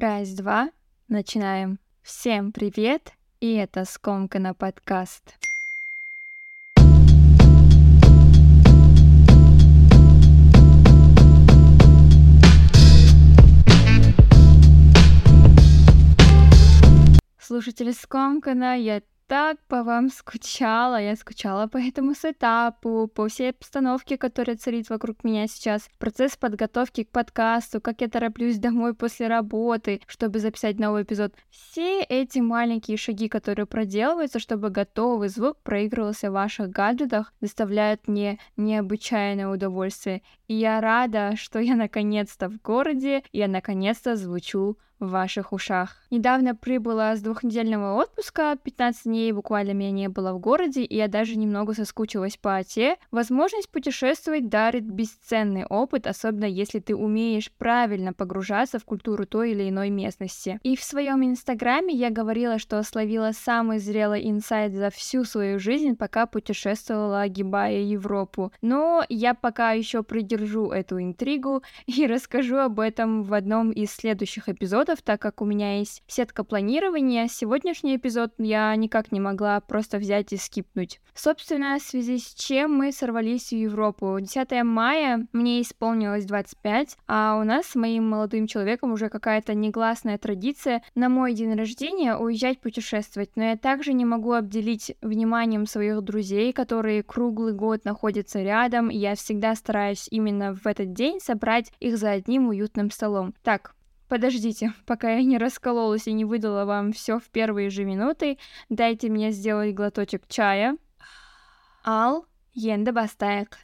Раз, два, начинаем. Всем привет, и это Скомкана подкаст. Слушатели Скомкана, я так по вам скучала. Я скучала по этому сетапу, по всей обстановке, которая царит вокруг меня сейчас. Процесс подготовки к подкасту, как я тороплюсь домой после работы, чтобы записать новый эпизод. Все эти маленькие шаги, которые проделываются, чтобы готовый звук проигрывался в ваших гаджетах, доставляют мне необычайное удовольствие. И я рада, что я наконец-то в городе, я наконец-то звучу в ваших ушах. Недавно прибыла с двухнедельного отпуска, 15 дней буквально меня не было в городе, и я даже немного соскучилась по Оте. Возможность путешествовать дарит бесценный опыт, особенно если ты умеешь правильно погружаться в культуру той или иной местности. И в своем инстаграме я говорила, что словила самый зрелый инсайт за всю свою жизнь, пока путешествовала, огибая Европу. Но я пока еще придержу эту интригу и расскажу об этом в одном из следующих эпизодов, эпизодов, так как у меня есть сетка планирования. Сегодняшний эпизод я никак не могла просто взять и скипнуть. Собственно, в связи с чем мы сорвались в Европу. 10 мая мне исполнилось 25, а у нас с моим молодым человеком уже какая-то негласная традиция на мой день рождения уезжать путешествовать. Но я также не могу обделить вниманием своих друзей, которые круглый год находятся рядом. И я всегда стараюсь именно в этот день собрать их за одним уютным столом. Так, Подождите, пока я не раскололась и не выдала вам все в первые же минуты, дайте мне сделать глоточек чая. Ал, енда бастаяк.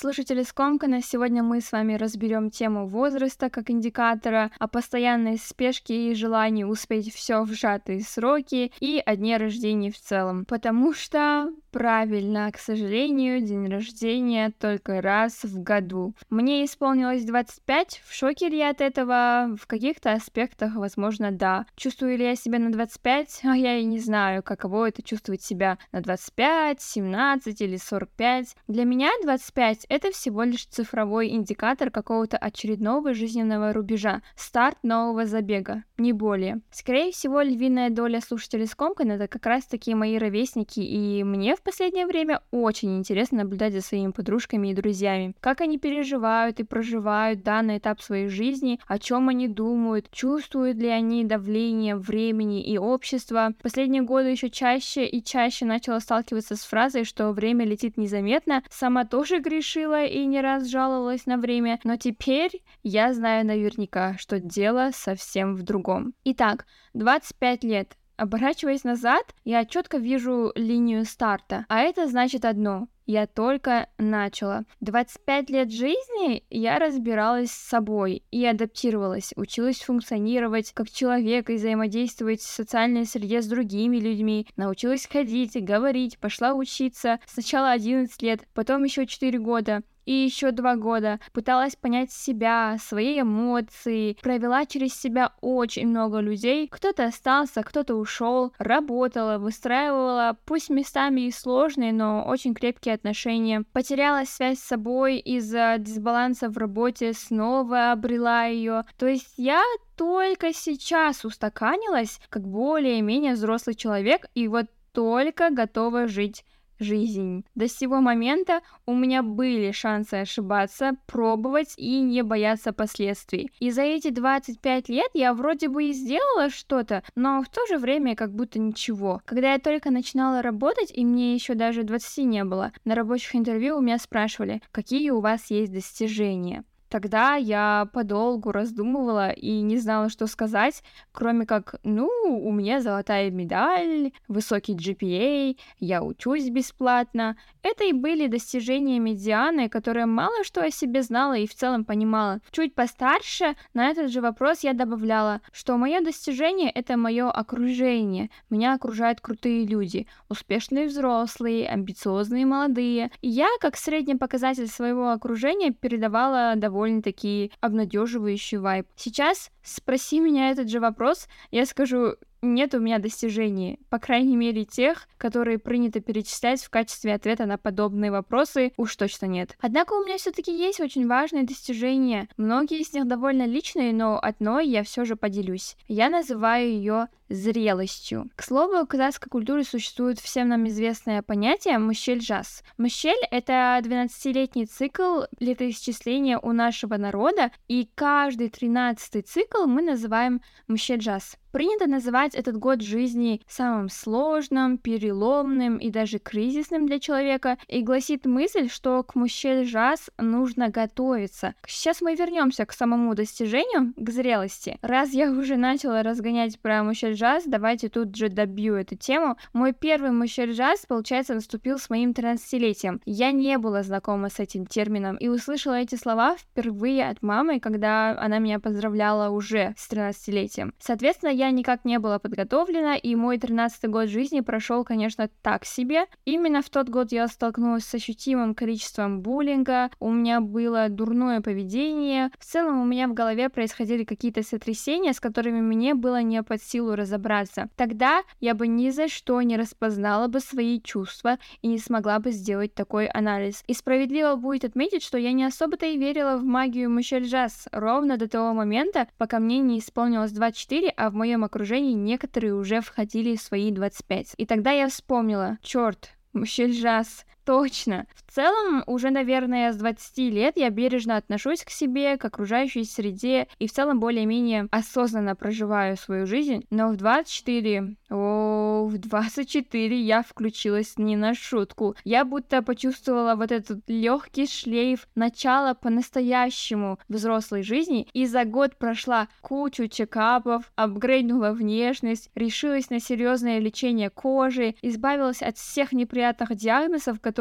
Слушатели Скомкана, сегодня мы с вами разберем тему возраста как индикатора, о постоянной спешке и желании успеть все в сжатые сроки и о дне рождения в целом. Потому что, правильно, к сожалению, день рождения только раз в году. Мне исполнилось 25, в шоке ли я от этого? В каких-то аспектах, возможно, да. Чувствую ли я себя на 25? А я и не знаю, каково это чувствовать себя на 25, 17 или 45. Для меня 25 это всего лишь цифровой индикатор какого-то очередного жизненного рубежа, старт нового забега, не более. Скорее всего, львиная доля слушателей Скомкан это как раз таки мои ровесники, и мне в последнее время очень интересно наблюдать за своими подружками и друзьями, как они переживают и проживают данный этап своей жизни, о чем они думают, чувствуют ли они давление времени и общества. Последние годы еще чаще и чаще начала сталкиваться с фразой, что время летит незаметно, сама тоже грешит грешила и не раз жаловалась на время, но теперь я знаю наверняка, что дело совсем в другом. Итак, 25 лет. Оборачиваясь назад, я четко вижу линию старта, а это значит одно я только начала. 25 лет жизни я разбиралась с собой и адаптировалась, училась функционировать как человек и взаимодействовать в социальной среде с другими людьми, научилась ходить, говорить, пошла учиться. Сначала 11 лет, потом еще 4 года, и еще два года пыталась понять себя, свои эмоции, провела через себя очень много людей. Кто-то остался, кто-то ушел, работала, выстраивала, пусть местами и сложные, но очень крепкие отношения. Потеряла связь с собой из-за дисбаланса в работе, снова обрела ее. То есть я только сейчас устаканилась, как более-менее взрослый человек, и вот только готова жить жизнь. До сего момента у меня были шансы ошибаться, пробовать и не бояться последствий. И за эти 25 лет я вроде бы и сделала что-то, но в то же время как будто ничего. Когда я только начинала работать, и мне еще даже 20 не было, на рабочих интервью у меня спрашивали, какие у вас есть достижения. Тогда я подолгу раздумывала и не знала, что сказать, кроме как, ну, у меня золотая медаль, высокий GPA, я учусь бесплатно. Это и были достижения медианы, которая мало что о себе знала и в целом понимала. Чуть постарше на этот же вопрос я добавляла, что мое достижение — это мое окружение. Меня окружают крутые люди, успешные взрослые, амбициозные молодые. И я, как средний показатель своего окружения, передавала довольно довольно-таки обнадеживающий вайб. Сейчас спроси меня этот же вопрос, я скажу, нет у меня достижений, по крайней мере тех, которые принято перечислять в качестве ответа на подобные вопросы, уж точно нет. Однако у меня все-таки есть очень важные достижения. Многие из них довольно личные, но одной я все же поделюсь. Я называю ее зрелостью. К слову, в казахской культуре существует всем нам известное понятие «мыщель-жаз». Мыщель — это 12-летний цикл летоисчисления у нашего народа, и каждый 13-й цикл мы называем мыщель-жаз. Принято называть этот год жизни самым сложным, переломным и даже кризисным для человека, и гласит мысль, что к мужчине жаз нужно готовиться. Сейчас мы вернемся к самому достижению, к зрелости. Раз я уже начала разгонять про мужчин жаз, давайте тут же добью эту тему. Мой первый мужчин жаз, получается, наступил с моим 13-летием. Я не была знакома с этим термином и услышала эти слова впервые от мамы, когда она меня поздравляла уже с 13-летием. Соответственно, я никак не была подготовлена, и мой 13 год жизни прошел, конечно, так себе. Именно в тот год я столкнулась с ощутимым количеством буллинга, у меня было дурное поведение, в целом у меня в голове происходили какие-то сотрясения, с которыми мне было не под силу разобраться. Тогда я бы ни за что не распознала бы свои чувства и не смогла бы сделать такой анализ. И справедливо будет отметить, что я не особо-то и верила в магию Мишель Джаз ровно до того момента, пока мне не исполнилось 24, а в моем окружении некоторые уже входили в свои 25. И тогда я вспомнила, черт, Мщельжас, точно. В целом, уже, наверное, с 20 лет я бережно отношусь к себе, к окружающей среде и в целом более-менее осознанно проживаю свою жизнь. Но в 24, о, в 24 я включилась не на шутку. Я будто почувствовала вот этот легкий шлейф начала по-настоящему взрослой жизни и за год прошла кучу чекапов, апгрейднула внешность, решилась на серьезное лечение кожи, избавилась от всех неприятных диагнозов, которые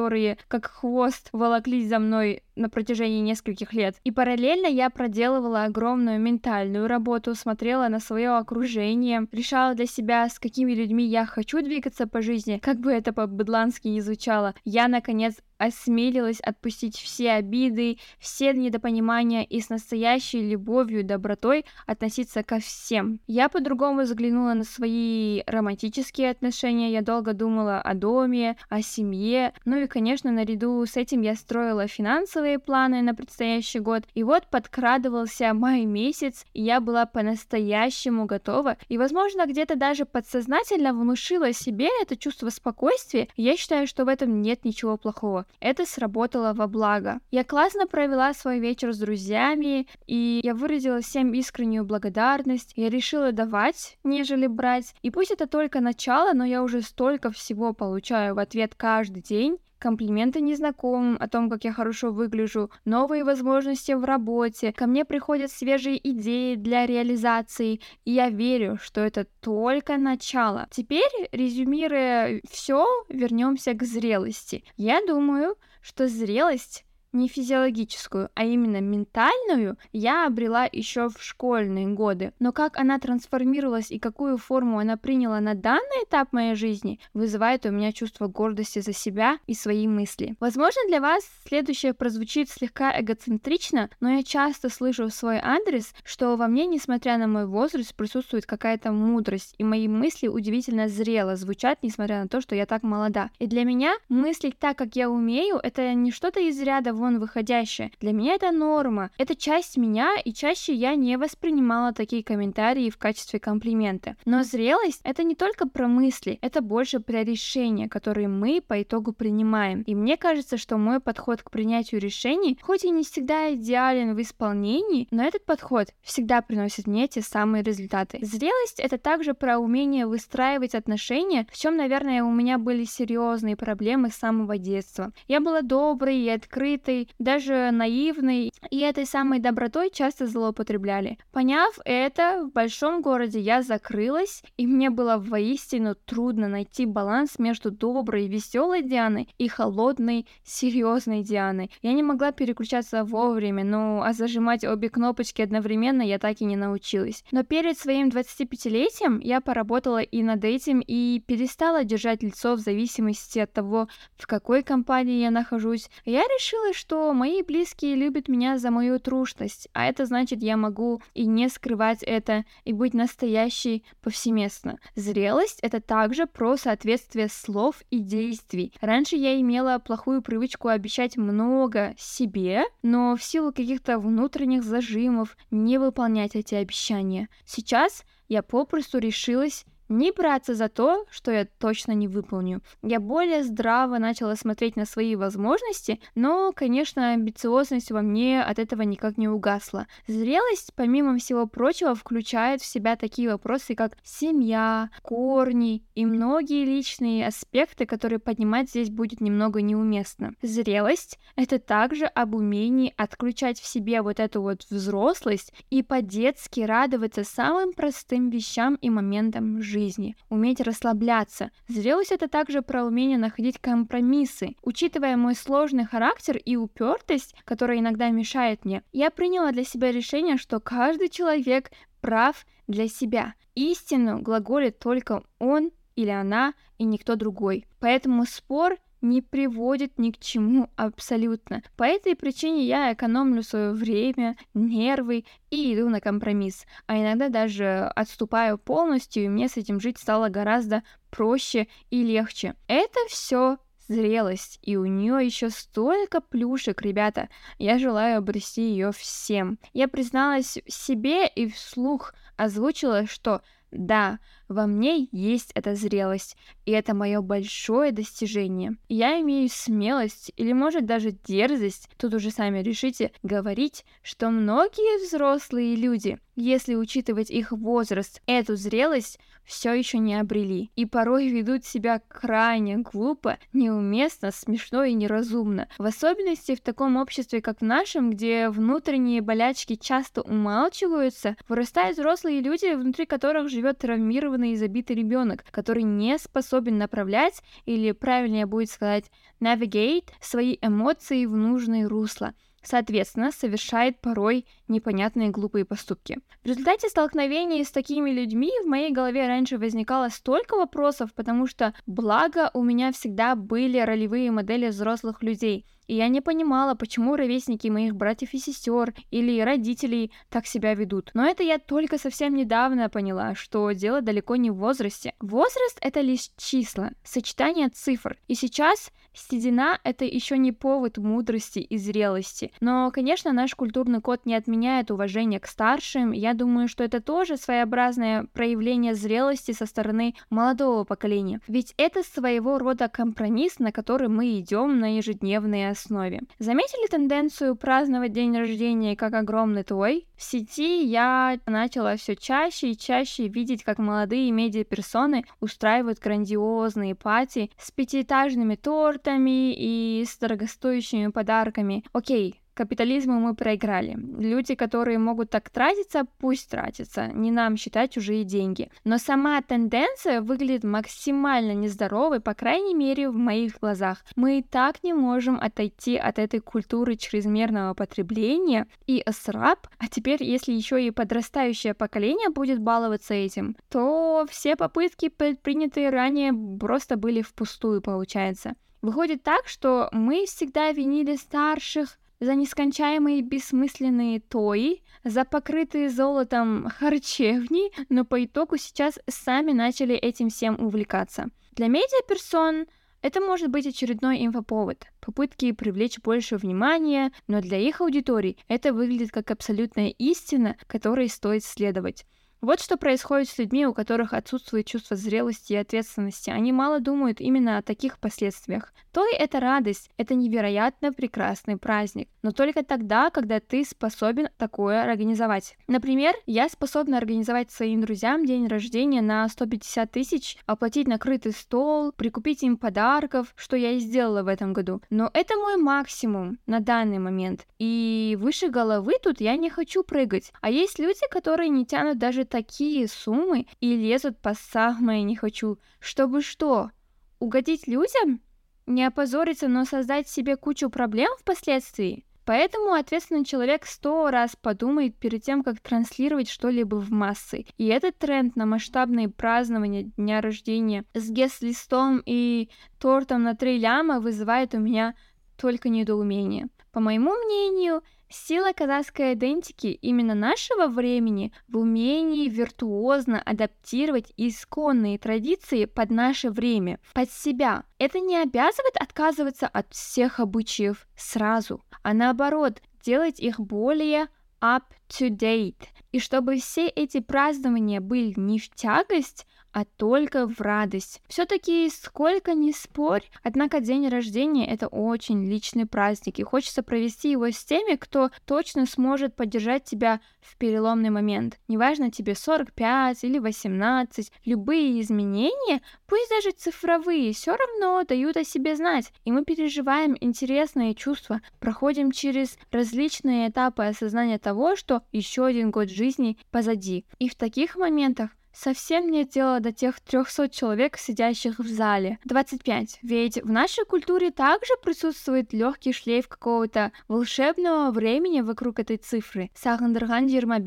как хвост волоклись за мной на протяжении нескольких лет. И параллельно я проделывала огромную ментальную работу, смотрела на свое окружение, решала для себя, с какими людьми я хочу двигаться по жизни, как бы это по-быдлански не звучало. Я, наконец, осмелилась отпустить все обиды, все недопонимания и с настоящей любовью и добротой относиться ко всем. Я по-другому взглянула на свои романтические отношения, я долго думала о доме, о семье, ну и, конечно, наряду с этим я строила финансовые планы на предстоящий год, и вот подкрадывался май месяц, и я была по-настоящему готова, и, возможно, где-то даже подсознательно внушила себе это чувство спокойствия, я считаю, что в этом нет ничего плохого. Это сработало во благо. Я классно провела свой вечер с друзьями, и я выразила всем искреннюю благодарность. Я решила давать, нежели брать. И пусть это только начало, но я уже столько всего получаю в ответ каждый день комплименты незнакомым о том, как я хорошо выгляжу, новые возможности в работе, ко мне приходят свежие идеи для реализации, и я верю, что это только начало. Теперь, резюмируя все, вернемся к зрелости. Я думаю, что зрелость не физиологическую, а именно ментальную, я обрела еще в школьные годы. Но как она трансформировалась и какую форму она приняла на данный этап моей жизни, вызывает у меня чувство гордости за себя и свои мысли. Возможно, для вас следующее прозвучит слегка эгоцентрично, но я часто слышу в свой адрес, что во мне, несмотря на мой возраст, присутствует какая-то мудрость, и мои мысли удивительно зрело звучат, несмотря на то, что я так молода. И для меня мыслить так, как я умею, это не что-то из ряда вон выходящее. Для меня это норма. Это часть меня, и чаще я не воспринимала такие комментарии в качестве комплимента. Но зрелость — это не только про мысли, это больше про решения, которые мы по итогу принимаем. И мне кажется, что мой подход к принятию решений, хоть и не всегда идеален в исполнении, но этот подход всегда приносит мне те самые результаты. Зрелость — это также про умение выстраивать отношения, в чем, наверное, у меня были серьезные проблемы с самого детства. Я была доброй и открытой, открытой, даже наивной, и этой самой добротой часто злоупотребляли. Поняв это, в большом городе я закрылась, и мне было воистину трудно найти баланс между доброй, веселой Дианой и холодной, серьезной Дианой. Я не могла переключаться вовремя, ну а зажимать обе кнопочки одновременно я так и не научилась. Но перед своим 25-летием я поработала и над этим, и перестала держать лицо в зависимости от того, в какой компании я нахожусь. Я решила, что мои близкие любят меня за мою трушность, а это значит, я могу и не скрывать это, и быть настоящей повсеместно. Зрелость — это также про соответствие слов и действий. Раньше я имела плохую привычку обещать много себе, но в силу каких-то внутренних зажимов не выполнять эти обещания. Сейчас я попросту решилась не браться за то, что я точно не выполню. Я более здраво начала смотреть на свои возможности, но, конечно, амбициозность во мне от этого никак не угасла. Зрелость, помимо всего прочего, включает в себя такие вопросы, как семья, корни и многие личные аспекты, которые поднимать здесь будет немного неуместно. Зрелость — это также об умении отключать в себе вот эту вот взрослость и по-детски радоваться самым простым вещам и моментам жизни жизни, уметь расслабляться. Зрелость это также про умение находить компромиссы. Учитывая мой сложный характер и упертость, которая иногда мешает мне, я приняла для себя решение, что каждый человек прав для себя. Истину глаголит только он или она и никто другой. Поэтому спор не приводит ни к чему абсолютно. По этой причине я экономлю свое время, нервы и иду на компромисс. А иногда даже отступаю полностью, и мне с этим жить стало гораздо проще и легче. Это все зрелость, и у нее еще столько плюшек, ребята. Я желаю обрести ее всем. Я призналась себе и вслух озвучила, что да, во мне есть эта зрелость, и это мое большое достижение. Я имею смелость, или может даже дерзость, тут уже сами решите, говорить, что многие взрослые люди, если учитывать их возраст, эту зрелость все еще не обрели, и порой ведут себя крайне глупо, неуместно, смешно и неразумно. В особенности в таком обществе, как в нашем, где внутренние болячки часто умалчиваются, вырастают взрослые люди, внутри которых живет травмированный изолированный и забитый ребенок, который не способен направлять, или правильнее будет сказать, navigate свои эмоции в нужное русло соответственно, совершает порой непонятные глупые поступки. В результате столкновений с такими людьми в моей голове раньше возникало столько вопросов, потому что, благо, у меня всегда были ролевые модели взрослых людей — и я не понимала, почему ровесники моих братьев и сестер или родителей так себя ведут. Но это я только совсем недавно поняла, что дело далеко не в возрасте. Возраст — это лишь числа, сочетание цифр. И сейчас седина — это еще не повод мудрости и зрелости. Но, конечно, наш культурный код не отменяет уважение к старшим. Я думаю, что это тоже своеобразное проявление зрелости со стороны молодого поколения. Ведь это своего рода компромисс, на который мы идем на ежедневной основе. Заметили тенденцию праздновать день рождения как огромный твой? В сети я начала все чаще и чаще видеть, как молодые медиаперсоны устраивают грандиозные пати с пятиэтажными тортами и с дорогостоящими подарками. Окей, Капитализму мы проиграли. Люди, которые могут так тратиться, пусть тратятся. Не нам считать чужие деньги. Но сама тенденция выглядит максимально нездоровой, по крайней мере, в моих глазах. Мы и так не можем отойти от этой культуры чрезмерного потребления и сраб, а теперь, если еще и подрастающее поколение будет баловаться этим, то все попытки, предпринятые ранее, просто были впустую, получается. Выходит так, что мы всегда винили старших, за нескончаемые бессмысленные тои, за покрытые золотом харчевни, но по итогу сейчас сами начали этим всем увлекаться. Для медиаперсон это может быть очередной инфоповод, попытки привлечь больше внимания, но для их аудиторий это выглядит как абсолютная истина, которой стоит следовать. Вот что происходит с людьми, у которых отсутствует чувство зрелости и ответственности. Они мало думают именно о таких последствиях. То и это радость, это невероятно прекрасный праздник. Но только тогда, когда ты способен такое организовать. Например, я способна организовать своим друзьям день рождения на 150 тысяч, оплатить накрытый стол, прикупить им подарков, что я и сделала в этом году. Но это мой максимум на данный момент. И выше головы тут я не хочу прыгать. А есть люди, которые не тянут даже такие суммы и лезут по самое не хочу. Чтобы что? Угодить людям? Не опозориться, но создать себе кучу проблем впоследствии? Поэтому ответственный человек сто раз подумает перед тем, как транслировать что-либо в массы. И этот тренд на масштабные празднования дня рождения с гест-листом и тортом на три ляма вызывает у меня только недоумение. По моему мнению, Сила казахской идентики именно нашего времени в умении виртуозно адаптировать исконные традиции под наше время, под себя. Это не обязывает отказываться от всех обычаев сразу, а наоборот, делать их более up to date. И чтобы все эти празднования были не в тягость, а только в радость. Все-таки сколько ни спорь, однако день рождения это очень личный праздник, и хочется провести его с теми, кто точно сможет поддержать тебя в переломный момент. Неважно тебе 45 или 18, любые изменения, пусть даже цифровые, все равно дают о себе знать, и мы переживаем интересные чувства, проходим через различные этапы осознания того, что еще один год жизни позади. И в таких моментах совсем нет дела до тех 300 человек, сидящих в зале. 25. Ведь в нашей культуре также присутствует легкий шлейф какого-то волшебного времени вокруг этой цифры. Сағындырған жиырма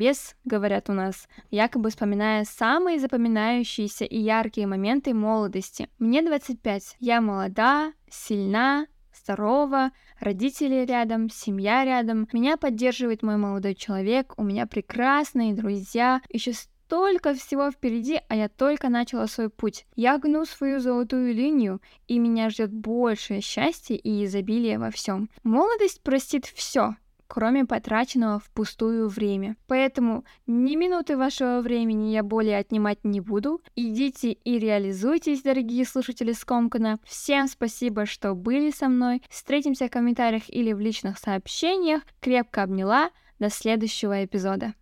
говорят у нас, якобы вспоминая самые запоминающиеся и яркие моменты молодости. Мне 25. Я молода, сильна, здорова, родители рядом, семья рядом, меня поддерживает мой молодой человек, у меня прекрасные друзья, еще столько всего впереди, а я только начала свой путь. Я гну свою золотую линию, и меня ждет большее счастье и изобилие во всем. Молодость простит все, кроме потраченного впустую время. Поэтому ни минуты вашего времени я более отнимать не буду. Идите и реализуйтесь, дорогие слушатели Скомкана. Всем спасибо, что были со мной. Встретимся в комментариях или в личных сообщениях. Крепко обняла. До следующего эпизода.